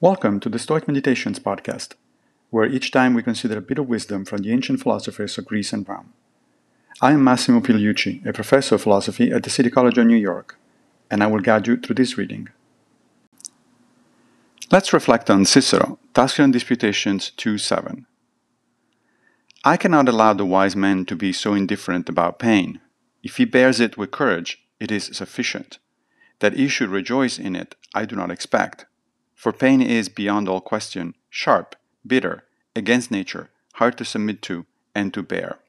Welcome to the Stoic Meditations podcast, where each time we consider a bit of wisdom from the ancient philosophers of Greece and Rome. I am Massimo Pigliucci, a professor of philosophy at the City College of New York, and I will guide you through this reading. Let's reflect on Cicero, Tusculan Disputations 2 7. I cannot allow the wise man to be so indifferent about pain. If he bears it with courage, it is sufficient. That he should rejoice in it, I do not expect. For pain is, beyond all question, sharp, bitter, against nature, hard to submit to, and to bear.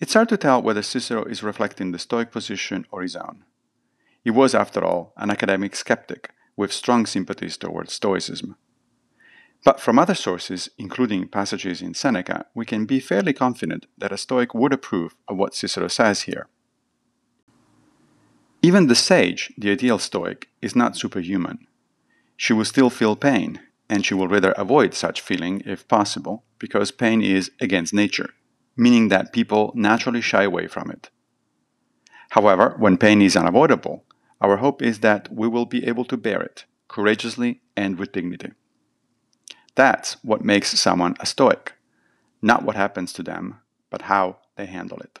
It's hard to tell whether Cicero is reflecting the Stoic position or his own. He was, after all, an academic skeptic with strong sympathies towards Stoicism. But from other sources, including passages in Seneca, we can be fairly confident that a Stoic would approve of what Cicero says here. Even the sage, the ideal Stoic, is not superhuman. She will still feel pain, and she will rather avoid such feeling if possible, because pain is against nature, meaning that people naturally shy away from it. However, when pain is unavoidable, our hope is that we will be able to bear it courageously and with dignity. That's what makes someone a Stoic, not what happens to them, but how they handle it.